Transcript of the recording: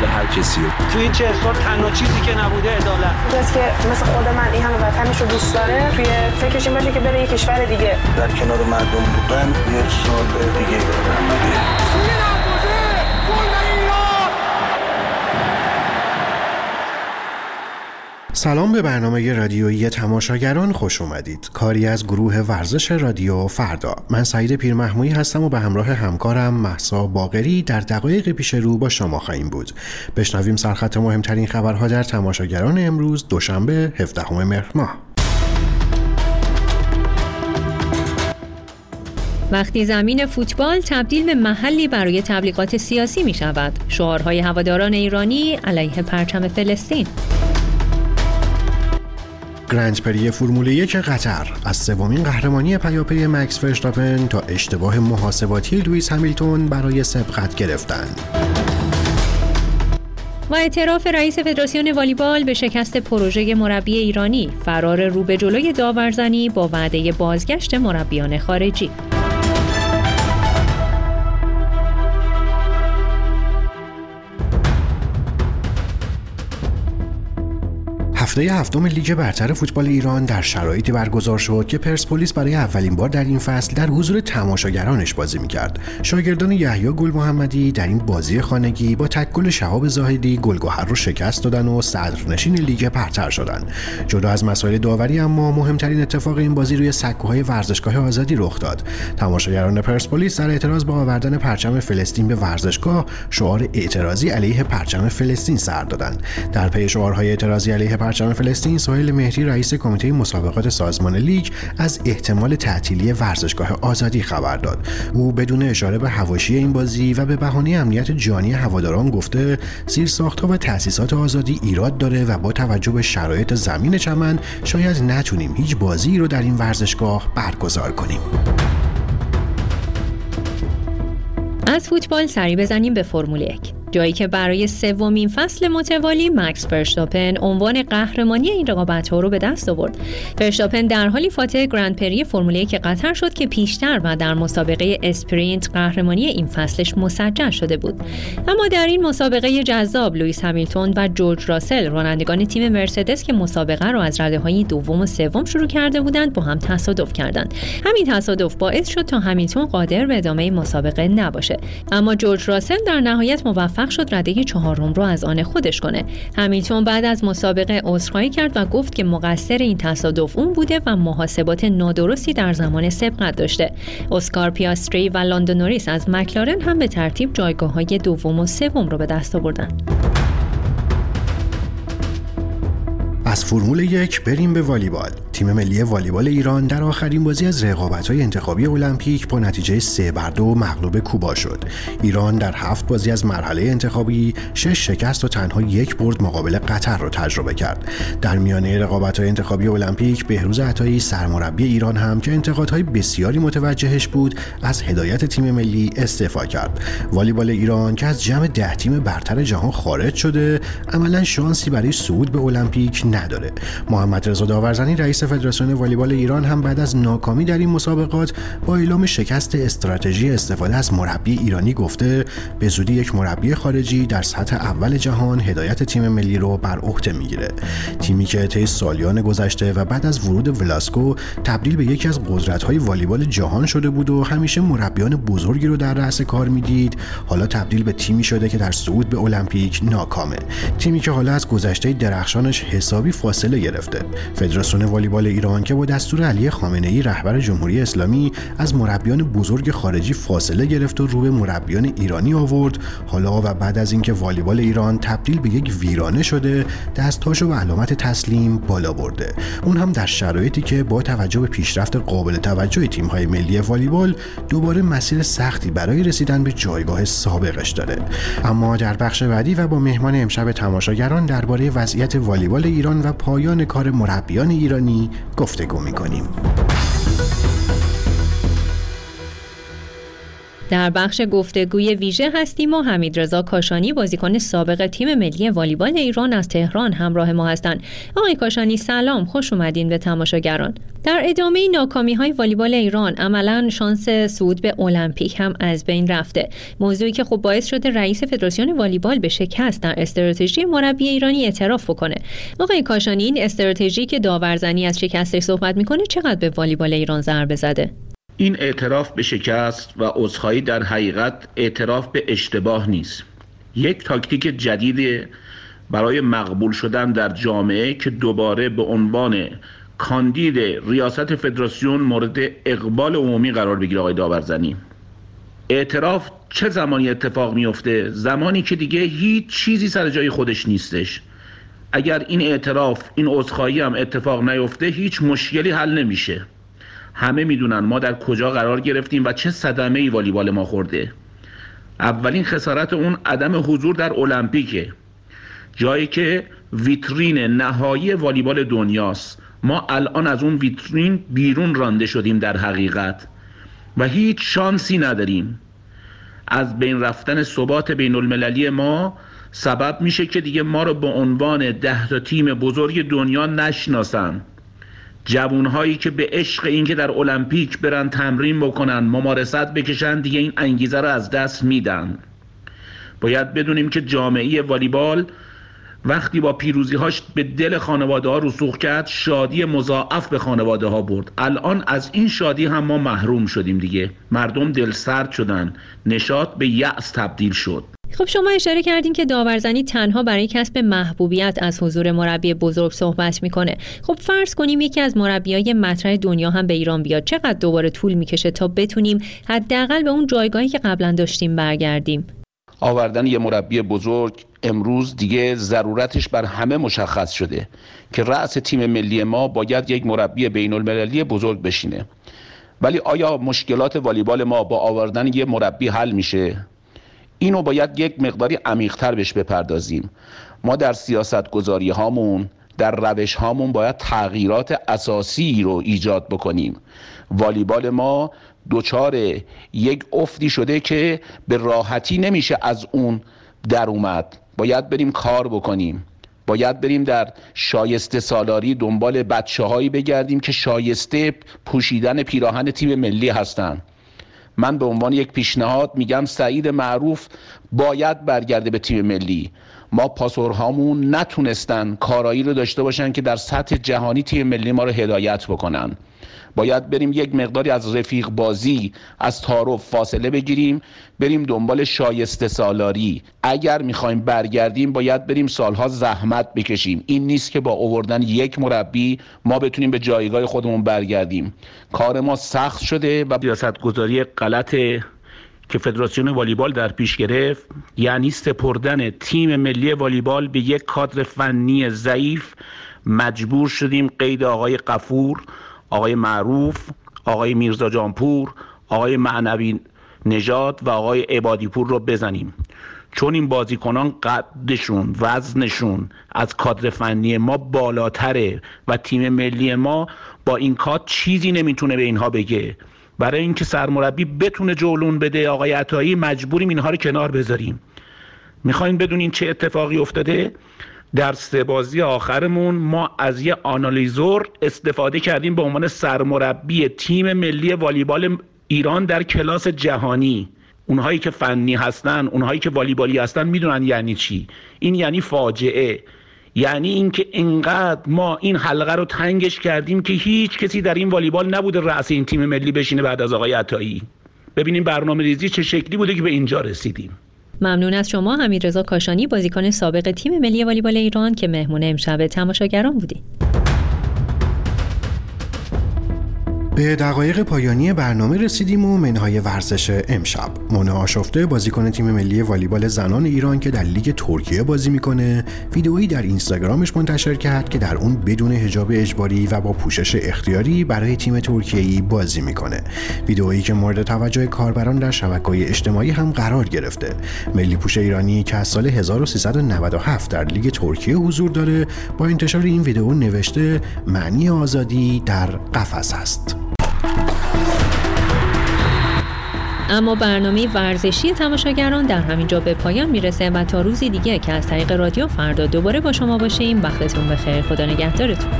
حق هر کسی تو این چه سال تنها چیزی که نبوده عدالت. کسی که مثل خود من این همه وطنش رو دوست داره توی فکرش این باشه که بره یه کشور دیگه. در کنار مردم بودن یه سال دیگه. سلام به برنامه رادیویی تماشاگران خوش اومدید. کاری از گروه ورزش رادیو فردا. من سعید پیرمحمویی هستم و به همراه همکارم محسا باقری در دقایق پیش رو با شما خواهیم بود. بشنویم سرخط مهمترین خبرها در تماشاگران امروز دوشنبه 17 مهر ماه. وقتی زمین فوتبال تبدیل به محلی برای تبلیغات سیاسی می شود. شعارهای هواداران ایرانی علیه پرچم فلسطین. گرند پری فرمول یک قطر از سومین قهرمانی پیاپی مکس فرشتاپن تا اشتباه محاسباتی لوئیس همیلتون برای سبقت گرفتن. و اعتراف رئیس فدراسیون والیبال به شکست پروژه مربی ایرانی فرار رو به جلوی داورزنی با وعده بازگشت مربیان خارجی. هفته هفتم لیگ برتر فوتبال ایران در شرایطی برگزار شد که پرسپولیس برای اولین بار در این فصل در حضور تماشاگرانش بازی می‌کرد. شاگردان یحیی گل محمدی در این بازی خانگی با تکل شهاب زاهدی گلگهر رو شکست دادن و صدرنشین لیگ برتر شدند. جدا از مسائل داوری اما مهمترین اتفاق این بازی روی سکوهای ورزشگاه آزادی رخ داد. تماشاگران پرسپولیس در اعتراض با آوردن پرچم فلسطین به ورزشگاه شعار اعتراضی علیه پرچم فلسطین سر دادند. در پی شعارهای اعتراضی علیه پرچم پرچم فلسطین سهیل مهری رئیس کمیته مسابقات سازمان لیگ از احتمال تعطیلی ورزشگاه آزادی خبر داد. او بدون اشاره به هواشی این بازی و به بهانه امنیت جانی هواداران گفته ساختها و تأسیسات آزادی ایراد داره و با توجه به شرایط زمین چمن شاید نتونیم هیچ بازی رو در این ورزشگاه برگزار کنیم. از فوتبال سری بزنیم به فرمول یک. جایی که برای سومین فصل متوالی مکس فرشتاپن عنوان قهرمانی این رقابت ها رو به دست آورد. فرشتاپن در حالی فاتح گرند پری فرمول یک قطر شد که پیشتر و در مسابقه اسپرینت قهرمانی این فصلش مسجل شده بود. اما در این مسابقه جذاب لوئیس همیلتون و جورج راسل رانندگان تیم مرسدس که مسابقه را از رده های دوم و سوم شروع کرده بودند با هم تصادف کردند. همین تصادف باعث شد تا همیلتون قادر به ادامه مسابقه نباشه. اما جورج راسل در نهایت موفق موفق شد رده چهارم رو از آن خودش کنه. همیلتون بعد از مسابقه عذرخواهی کرد و گفت که مقصر این تصادف اون بوده و محاسبات نادرستی در زمان سبقت داشته. اسکار پیاستری و لاندونوریس از مکلارن هم به ترتیب جایگاه های دوم و سوم رو به دست آوردن. از فرمول یک بریم به والیبال تیم ملی والیبال ایران در آخرین بازی از رقابت‌های انتخابی المپیک با نتیجه سه بر دو مغلوب کوبا شد. ایران در هفت بازی از مرحله انتخابی شش شکست و تنها یک برد مقابل قطر را تجربه کرد. در میانه رقابت‌های انتخابی المپیک بهروز عطایی سرمربی ایران هم که انتقادهای بسیاری متوجهش بود از هدایت تیم ملی استعفا کرد. والیبال ایران که از جمع ده تیم برتر جهان خارج شده، عملا شانسی برای صعود به المپیک نداره. محمد رضا داورزنی رئیس فدراسیون والیبال ایران هم بعد از ناکامی در این مسابقات با اعلام شکست استراتژی استفاده از مربی ایرانی گفته به زودی یک مربی خارجی در سطح اول جهان هدایت تیم ملی رو بر عهده می‌گیره تیمی که طی سالیان گذشته و بعد از ورود ولاسکو تبدیل به یکی از قدرت‌های والیبال جهان شده بود و همیشه مربیان بزرگی رو در رأس کار می‌دید حالا تبدیل به تیمی شده که در صعود به المپیک ناکامه تیمی که حالا از گذشته درخشانش حسابی فاصله گرفته. فدراسیون والیبال ایران که با دستور علی خامنه ای رهبر جمهوری اسلامی از مربیان بزرگ خارجی فاصله گرفت و رو به مربیان ایرانی آورد. حالا و بعد از اینکه والیبال ایران تبدیل به یک ویرانه شده دستاشو به علامت تسلیم بالا برده. اون هم در شرایطی که با توجه به پیشرفت قابل توجه تیم‌های ملی والیبال دوباره مسیر سختی برای رسیدن به جایگاه سابقش داره. اما در بخش بعدی و با مهمان امشب تماشاگران درباره وضعیت والیبال ایران و پایان کار مربیان ایرانی گفتگو می‌کنیم. در بخش گفتگوی ویژه هستیم و حمید رضا کاشانی بازیکن سابق تیم ملی والیبال ایران از تهران همراه ما هستند. آقای کاشانی سلام خوش اومدین به تماشاگران. در ادامه ناکامی های والیبال ایران عملا شانس صعود به المپیک هم از بین رفته موضوعی که خب باعث شده رئیس فدراسیون والیبال به شکست در استراتژی مربی ایرانی اعتراف بکنه آقای کاشانی این استراتژی که داورزنی از شکستش صحبت می‌کنه چقدر به والیبال ایران ضربه زده این اعتراف به شکست و عذرخواهی در حقیقت اعتراف به اشتباه نیست. یک تاکتیک جدید برای مقبول شدن در جامعه که دوباره به عنوان کاندید ریاست فدراسیون مورد اقبال عمومی قرار بگیره آقای داورزنی. اعتراف چه زمانی اتفاق میفته زمانی که دیگه هیچ چیزی سر جای خودش نیستش. اگر این اعتراف این عذرخواهی هم اتفاق نیفته هیچ مشکلی حل نمیشه. همه می‌دونن ما در کجا قرار گرفتیم و چه صدمه ای والیبال ما خورده. اولین خسارت اون عدم حضور در المپیکه. جایی که ویترین نهایی والیبال دنیاست. ما الان از اون ویترین بیرون رانده شدیم در حقیقت. و هیچ شانسی نداریم. از بین رفتن ثبات بین المللی ما سبب میشه که دیگه ما رو به عنوان ده تا تیم بزرگ دنیا نشناسن. جوانهایی که به عشق اینکه در المپیک برن تمرین بکنن ممارست بکشن دیگه این انگیزه رو از دست میدن. باید بدونیم که جامعه والیبال وقتی با پیروزی هاش به دل خانواده ها رسوخ کرد شادی مضاعف به خانواده ها برد. الان از این شادی هم ما محروم شدیم دیگه. مردم دل سرد شدن. نشاط به یأس تبدیل شد. خب شما اشاره کردین که داورزنی تنها برای کسب محبوبیت از حضور مربی بزرگ صحبت می‌کنه. خب فرض کنیم یکی از مربیای مطرح دنیا هم به ایران بیاد. چقدر دوباره طول می‌کشه تا بتونیم حداقل به اون جایگاهی که قبلا داشتیم برگردیم؟ آوردن یه مربی بزرگ امروز دیگه ضرورتش بر همه مشخص شده که رأس تیم ملی ما باید یک مربی بین المللی بزرگ بشینه. ولی آیا مشکلات والیبال ما با آوردن یه مربی حل میشه؟ اینو باید یک مقداری عمیقتر بهش بپردازیم. ما در سیاست گذاری هامون در روش هامون باید تغییرات اساسی رو ایجاد بکنیم. والیبال ما دچار یک افتی شده که به راحتی نمیشه از اون در اومد. باید بریم کار بکنیم. باید بریم در شایسته سالاری دنبال بچه هایی بگردیم که شایسته پوشیدن پیراهن تیم ملی هستند من به عنوان یک پیشنهاد میگم سعید معروف باید برگرده به تیم ملی. ما پاسورهامون نتونستن کارایی رو داشته باشن که در سطح جهانی تیم ملی ما رو هدایت بکنن. باید بریم یک مقداری از رفیق بازی از تعارف فاصله بگیریم بریم دنبال شایسته سالاری. اگر می‌خوایم برگردیم باید بریم سالها زحمت بکشیم. این نیست که با اووردن یک مربی ما بتونیم به جایگاه خودمون برگردیم. کار ما سخت شده و سیاست گذاری غلط که فدراسیون والیبال در پیش گرفت یعنی سپردن تیم ملی والیبال به یک کادر فنی ضعیف مجبور شدیم قید آقای قفور آقای معروف آقای میرزا جانپور آقای معنوی نژاد و آقای عبادیپور رو بزنیم. چون این بازیکنان قدشون وزنشون از کادر فنی ما بالاتره و تیم ملی ما با این کاد چیزی نمی‌تونه به اینها بگه. برای اینکه سرمربی بتونه جولون بده آقای عطایی مجبوریم اینها رو کنار بذاریم. می‌خوایم بدونین چه اتفاقی افتاده؟ در سه بازی آخرمون ما از یه آنالیزور استفاده کردیم به عنوان سرمربی تیم ملی والیبال ایران در کلاس جهانی. اونهایی که فنی هستن اونهایی که والیبالی هستن می‌دونن یعنی چی. این یعنی فاجعه. یعنی اینکه انقدر ما این حلقه رو تنگش کردیم که هیچ کسی در این والیبال نبوده رأس این تیم ملی بشینه بعد از آقای عطایی. ببینیم برنامه ریزی چه شکلی بوده که به اینجا رسیدیم. ممنون از شما حمیدرضا کاشانی بازیکن سابق تیم ملی والیبال ایران که مهمون امشب تماشاگران بودید به دقایق پایانی برنامه رسیدیم و منهای ورزش امشب. مونا آشفته بازیکن تیم ملی والیبال زنان ایران که در لیگ ترکیه بازی می‌کنه. ویدئویی در اینستاگرامش منتشر کرد که در اون بدون حجاب اجباری و با پوشش اختیاری برای تیم ترکیه‌ای بازی می‌کنه. ویدئویی که مورد توجه کاربران در شبکه‌های اجتماعی هم قرار گرفته. ملی پوش ایرانی که از سال 1397 در لیگ ترکیه حضور داره با انتشار این ویدئو نوشته معنی آزادی در قفس است اما برنامه ورزشی تماشاگران در همینجا به پایان می‌رسه و تا روزی دیگه که از طریق رادیو فردا دوباره با شما باشیم. وقتتون بخیر. خدا نگهدارتون.